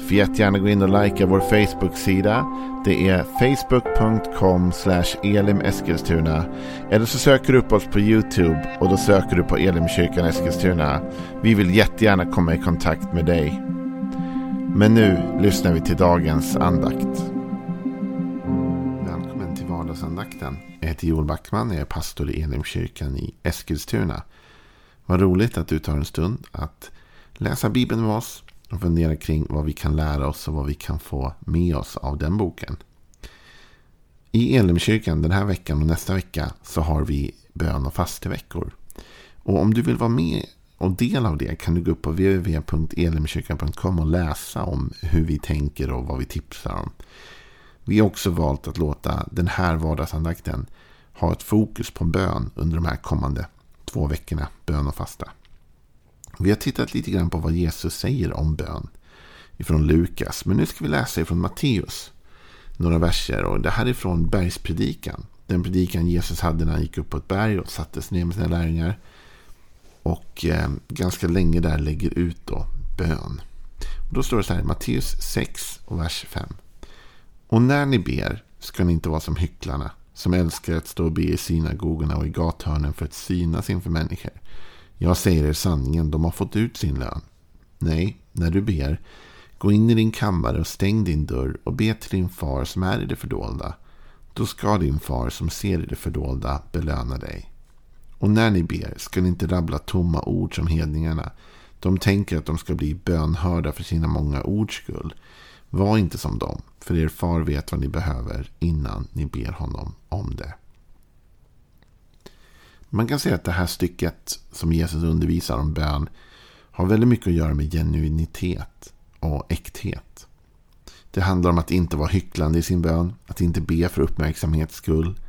Får jättegärna gå in och likea vår Facebook-sida. Det är facebook.com elimeskilstuna. Eller så söker du upp oss på YouTube och då söker du på Elimkyrkan Eskilstuna. Vi vill jättegärna komma i kontakt med dig. Men nu lyssnar vi till dagens andakt. Välkommen till vardagsandakten. Jag heter Joel Backman, och jag är pastor i Elimkyrkan i Eskilstuna. Vad roligt att du tar en stund att läsa Bibeln med oss och fundera kring vad vi kan lära oss och vad vi kan få med oss av den boken. I Elimkyrkan den här veckan och nästa vecka så har vi bön och fasteveckor. Och om du vill vara med och del av det kan du gå upp på www.elimkyrkan.com och läsa om hur vi tänker och vad vi tipsar om. Vi har också valt att låta den här vardagsandakten ha ett fokus på bön under de här kommande två veckorna, bön och fasta. Vi har tittat lite grann på vad Jesus säger om bön ifrån Lukas. Men nu ska vi läsa ifrån Matteus. Några verser. Och det här är från bergspredikan. Den predikan Jesus hade när han gick upp på ett berg och sattes ner med sina lärjungar. Och eh, ganska länge där lägger ut då bön. Och då står det så här i Matteus 6 och vers 5. Och när ni ber ska ni inte vara som hycklarna. Som älskar att stå och be i synagogorna och i gathörnen för att synas inför människor. Jag säger er sanningen, de har fått ut sin lön. Nej, när du ber, gå in i din kammare och stäng din dörr och be till din far som är i det fördolda. Då ska din far som ser i det fördolda belöna dig. Och när ni ber ska ni inte rabbla tomma ord som hedningarna. De tänker att de ska bli bönhörda för sina många ords skull. Var inte som dem, för er far vet vad ni behöver innan ni ber honom om det. Man kan säga att det här stycket som Jesus undervisar om bön har väldigt mycket att göra med genuinitet och äkthet. Det handlar om att inte vara hycklande i sin bön, att inte be för uppmärksamhets skull.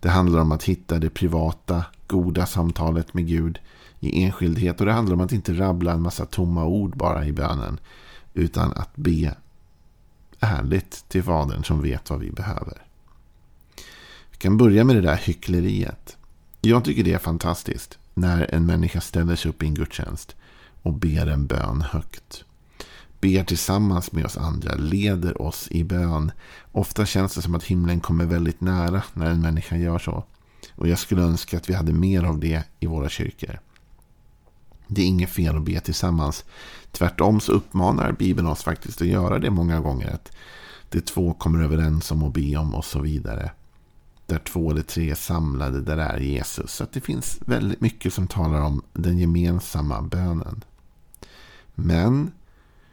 Det handlar om att hitta det privata, goda samtalet med Gud i enskildhet. Och det handlar om att inte rabbla en massa tomma ord bara i bönen. Utan att be ärligt till Fadern som vet vad vi behöver. Vi kan börja med det där hyckleriet. Jag tycker det är fantastiskt när en människa ställer sig upp i en gudstjänst och ber en bön högt. Ber tillsammans med oss andra, leder oss i bön. Ofta känns det som att himlen kommer väldigt nära när en människa gör så. Och jag skulle önska att vi hade mer av det i våra kyrkor. Det är inget fel att be tillsammans. Tvärtom så uppmanar Bibeln oss faktiskt att göra det många gånger. Att det två kommer överens om att be om och så vidare där två eller tre är samlade, där är Jesus. Så det finns väldigt mycket som talar om den gemensamma bönen. Men,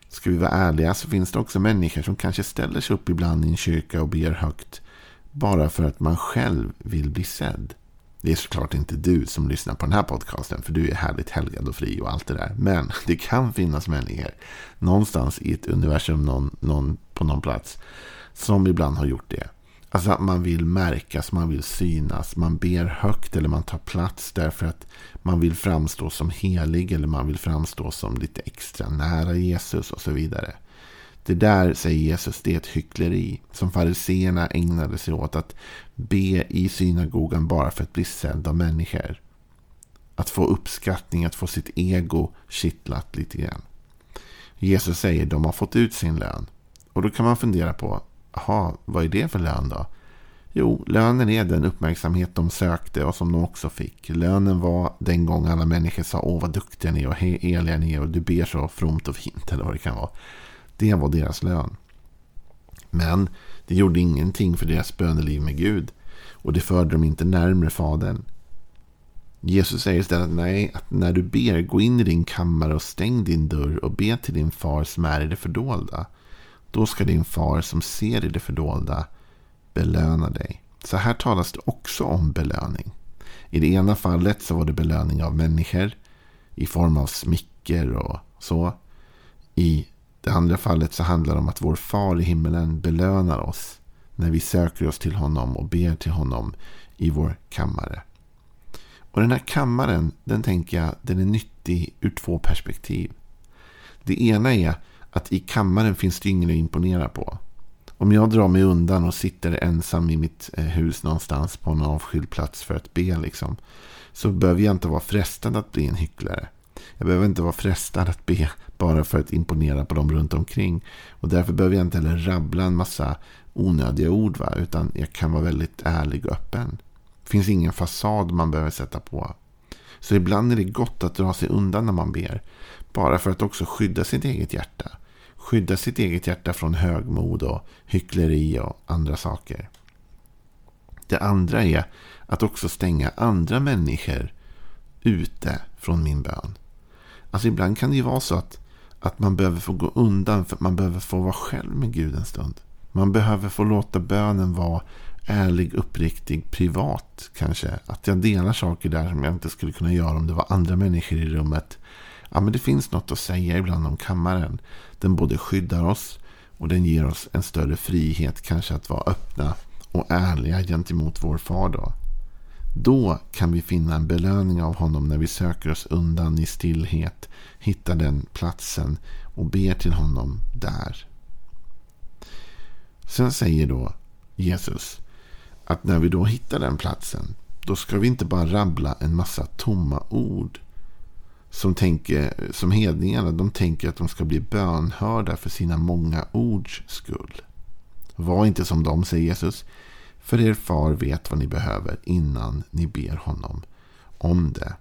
ska vi vara ärliga, så finns det också människor som kanske ställer sig upp ibland i en kyrka och ber högt. Bara för att man själv vill bli sedd. Det är såklart inte du som lyssnar på den här podcasten. För du är härligt helgad och fri och allt det där. Men det kan finnas människor. Någonstans i ett universum någon, någon, på någon plats. Som ibland har gjort det. Alltså att man vill märkas, man vill synas, man ber högt eller man tar plats därför att man vill framstå som helig eller man vill framstå som lite extra nära Jesus och så vidare. Det där, säger Jesus, det är ett hyckleri som fariseerna ägnade sig åt att be i synagogan bara för att bli sedd av människor. Att få uppskattning, att få sitt ego kittlat lite grann. Jesus säger de har fått ut sin lön. Och då kan man fundera på, Jaha, vad är det för lön då? Jo, lönen är den uppmärksamhet de sökte och som de också fick. Lönen var den gång alla människor sa åh vad duktiga ni är och heliga ni är och du ber så fromt och fint eller vad det kan vara. Det var deras lön. Men det gjorde ingenting för deras böneliv med Gud och det förde dem inte närmre Fadern. Jesus säger istället nej, att när du ber, gå in i din kammare och stäng din dörr och be till din far som är i det fördolda. Då ska din far som ser i det fördolda belöna dig. Så här talas det också om belöning. I det ena fallet så var det belöning av människor i form av smicker och så. I det andra fallet så handlar det om att vår far i himmelen belönar oss när vi söker oss till honom och ber till honom i vår kammare. Och den här kammaren, den tänker jag, den är nyttig ur två perspektiv. Det ena är att i kammaren finns det ingen att imponera på. Om jag drar mig undan och sitter ensam i mitt eh, hus någonstans på en avskild plats för att be liksom. Så behöver jag inte vara frestad att bli en hycklare. Jag behöver inte vara frestad att be bara för att imponera på dem runt omkring. Och därför behöver jag inte heller rabbla en massa onödiga ord. Va? Utan jag kan vara väldigt ärlig och öppen. Det finns ingen fasad man behöver sätta på. Så ibland är det gott att dra sig undan när man ber. Bara för att också skydda sitt eget hjärta. Skydda sitt eget hjärta från högmod och hyckleri och andra saker. Det andra är att också stänga andra människor ute från min bön. Alltså ibland kan det ju vara så att, att man behöver få gå undan för att man behöver få vara själv med Gud en stund. Man behöver få låta bönen vara ärlig, uppriktig, privat kanske. Att jag delar saker där som jag inte skulle kunna göra om det var andra människor i rummet. Ja, men det finns något att säga ibland om kammaren. Den både skyddar oss och den ger oss en större frihet kanske att vara öppna och ärliga gentemot vår far. Då. Då kan vi finna en belöning av honom när vi söker oss undan i stillhet, hittar den platsen och ber till honom där. Sen säger då Jesus att när vi då hittar den platsen, då ska vi inte bara rabbla en massa tomma ord. Som, tänker, som hedningarna, de tänker att de ska bli bönhörda för sina många ords skull. Var inte som de, säger Jesus. För er far vet vad ni behöver innan ni ber honom om det.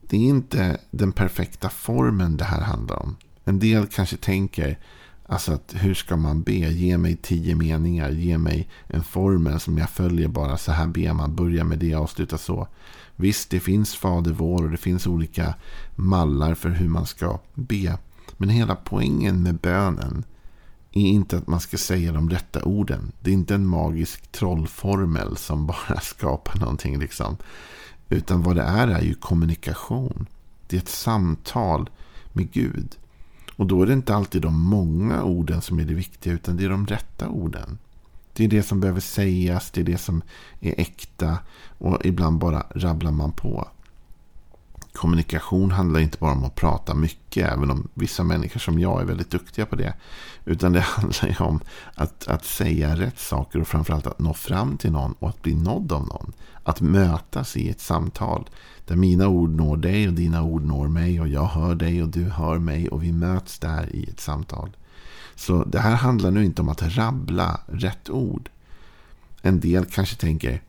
Det är inte den perfekta formen det här handlar om. En del kanske tänker Alltså att hur ska man be? Ge mig tio meningar. Ge mig en formel som jag följer bara. Så här ber man. Börja med det, avsluta så. Visst, det finns Fader vår och det finns olika mallar för hur man ska be. Men hela poängen med bönen är inte att man ska säga de rätta orden. Det är inte en magisk trollformel som bara skapar någonting. Liksom. Utan vad det är är ju kommunikation. Det är ett samtal med Gud. Och då är det inte alltid de många orden som är det viktiga, utan det är de rätta orden. Det är det som behöver sägas, det är det som är äkta och ibland bara rabblar man på. Kommunikation handlar inte bara om att prata mycket, även om vissa människor som jag är väldigt duktiga på det. Utan det handlar ju om att, att säga rätt saker och framförallt att nå fram till någon och att bli nådd av någon. Att mötas i ett samtal. Där mina ord når dig och dina ord når mig och jag hör dig och du hör mig och vi möts där i ett samtal. Så det här handlar nu inte om att rabbla rätt ord. En del kanske tänker,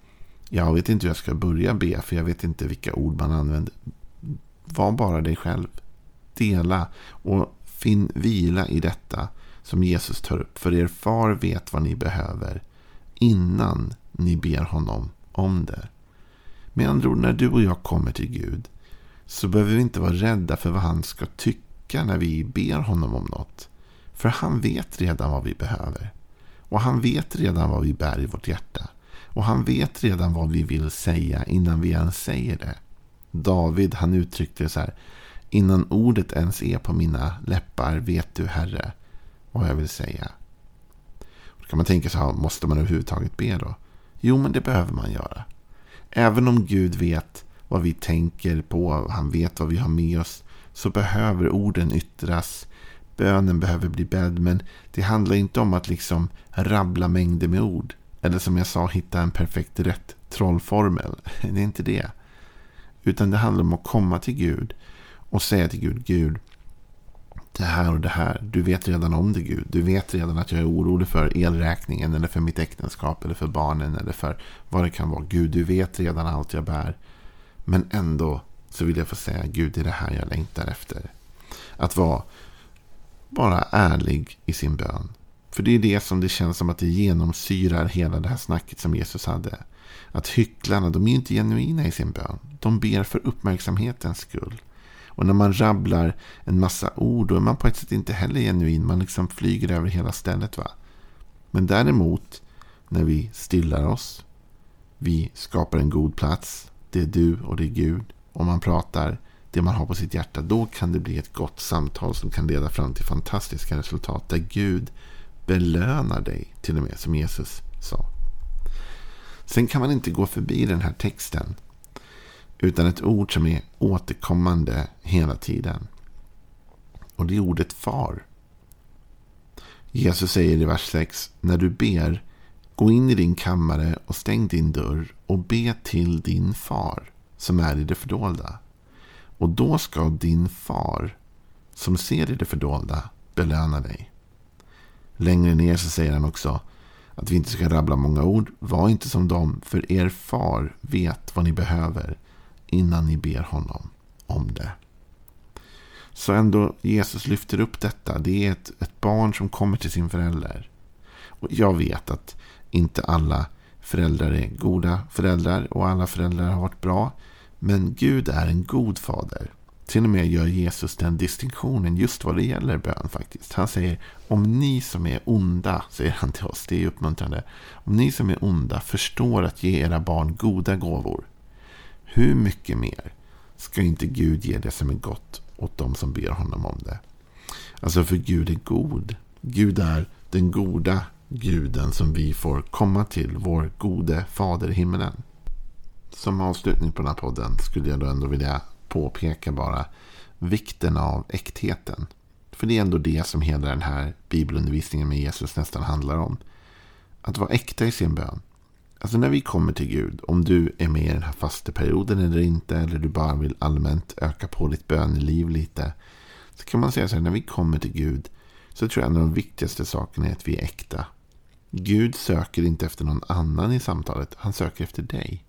jag vet inte hur jag ska börja be för jag vet inte vilka ord man använder. Var bara dig själv. Dela och finn vila i detta som Jesus tar upp. För er far vet vad ni behöver innan ni ber honom om det. Med andra ord, när du och jag kommer till Gud så behöver vi inte vara rädda för vad han ska tycka när vi ber honom om något. För han vet redan vad vi behöver. Och han vet redan vad vi bär i vårt hjärta. Och han vet redan vad vi vill säga innan vi ens säger det. David han uttryckte det så här. Innan ordet ens är på mina läppar vet du Herre vad jag vill säga. Då kan man tänka sig, måste man överhuvudtaget be då? Jo, men det behöver man göra. Även om Gud vet vad vi tänker på, han vet vad vi har med oss, så behöver orden yttras. Bönen behöver bli bädd, men det handlar inte om att liksom rabbla mängder med ord. Eller som jag sa, hitta en perfekt rätt trollformel. Det är inte det. Utan det handlar om att komma till Gud och säga till Gud, Gud, det här och det här. Du vet redan om det Gud. Du vet redan att jag är orolig för elräkningen eller för mitt äktenskap eller för barnen eller för vad det kan vara. Gud, du vet redan allt jag bär. Men ändå så vill jag få säga Gud, det är det här jag längtar efter. Att vara bara ärlig i sin bön. För det är det som det känns som att det genomsyrar hela det här snacket som Jesus hade. Att hycklarna, de är inte genuina i sin bön. De ber för uppmärksamhetens skull. Och när man rabblar en massa ord då är man på ett sätt inte heller genuin. Man liksom flyger över hela stället. va. Men däremot när vi stillar oss. Vi skapar en god plats. Det är du och det är Gud. Och man pratar det man har på sitt hjärta. Då kan det bli ett gott samtal som kan leda fram till fantastiska resultat. Där Gud belönar dig till och med som Jesus sa. Sen kan man inte gå förbi den här texten Utan ett ord som är återkommande hela tiden. Och det är ordet far. Jesus säger i vers 6. När du ber, gå in i din kammare och stäng din dörr och be till din far som är i det fördolda. Och då ska din far som ser i det fördolda belöna dig. Längre ner så säger han också att vi inte ska rabbla många ord. Var inte som dem, för er far vet vad ni behöver innan ni ber honom om det. Så ändå Jesus lyfter upp detta. Det är ett, ett barn som kommer till sin förälder. Och jag vet att inte alla föräldrar är goda föräldrar och alla föräldrar har varit bra. Men Gud är en god fader. Till och med gör Jesus den distinktionen just vad det gäller bön faktiskt. Han säger om ni som är onda, säger han till oss, det är uppmuntrande. Om ni som är onda förstår att ge era barn goda gåvor. Hur mycket mer ska inte Gud ge det som är gott åt dem som ber honom om det? Alltså för Gud är god. Gud är den goda guden som vi får komma till, vår gode fader i himmelen. Som avslutning på den här podden skulle jag då ändå vilja påpeka bara vikten av äktheten. För det är ändå det som hela den här bibelundervisningen med Jesus nästan handlar om. Att vara äkta i sin bön. Alltså när vi kommer till Gud, om du är med i den här fasteperioden eller inte, eller du bara vill allmänt öka på ditt böneliv lite. Så kan man säga så här, när vi kommer till Gud så tror jag en av de viktigaste sakerna är att vi är äkta. Gud söker inte efter någon annan i samtalet, han söker efter dig.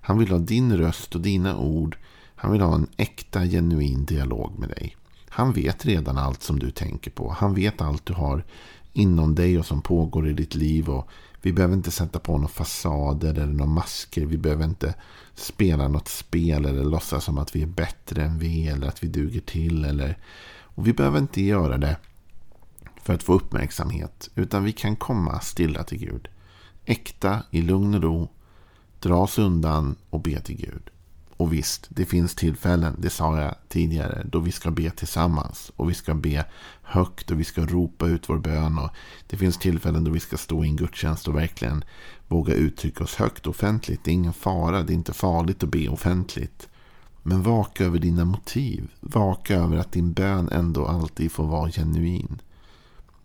Han vill ha din röst och dina ord han vill ha en äkta, genuin dialog med dig. Han vet redan allt som du tänker på. Han vet allt du har inom dig och som pågår i ditt liv. Och vi behöver inte sätta på några fasader eller några masker. Vi behöver inte spela något spel eller låtsas som att vi är bättre än vi eller att vi duger till. Eller... Och vi behöver inte göra det för att få uppmärksamhet. Utan vi kan komma stilla till Gud. Äkta, i lugn och ro. Dras undan och be till Gud. Och visst, det finns tillfällen, det sa jag tidigare, då vi ska be tillsammans. Och vi ska be högt och vi ska ropa ut vår bön. Och det finns tillfällen då vi ska stå i en gudstjänst och verkligen våga uttrycka oss högt offentligt. Det är ingen fara, det är inte farligt att be offentligt. Men vaka över dina motiv. Vaka över att din bön ändå alltid får vara genuin.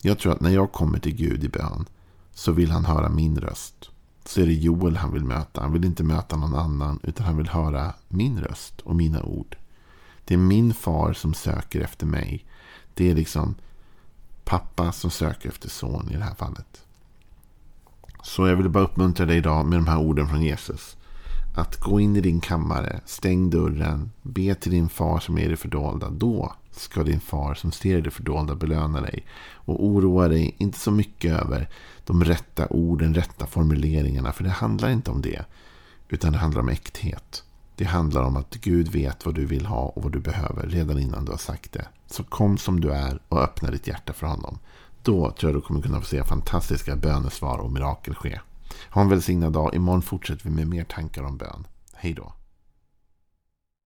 Jag tror att när jag kommer till Gud i bön så vill han höra min röst så är det Joel han vill möta. Han vill inte möta någon annan utan han vill höra min röst och mina ord. Det är min far som söker efter mig. Det är liksom pappa som söker efter son i det här fallet. Så jag vill bara uppmuntra dig idag med de här orden från Jesus. Att gå in i din kammare, stäng dörren, be till din far som är i det fördolda. Då ska din far som ser i det fördolda belöna dig. Och oroa dig inte så mycket över de rätta orden, rätta formuleringarna. För det handlar inte om det. Utan det handlar om äkthet. Det handlar om att Gud vet vad du vill ha och vad du behöver redan innan du har sagt det. Så kom som du är och öppna ditt hjärta för honom. Då tror jag du kommer kunna få se fantastiska bönesvar och mirakel ske. Ha en välsignad dag. Imorgon fortsätter vi med mer tankar om bön. Hej då.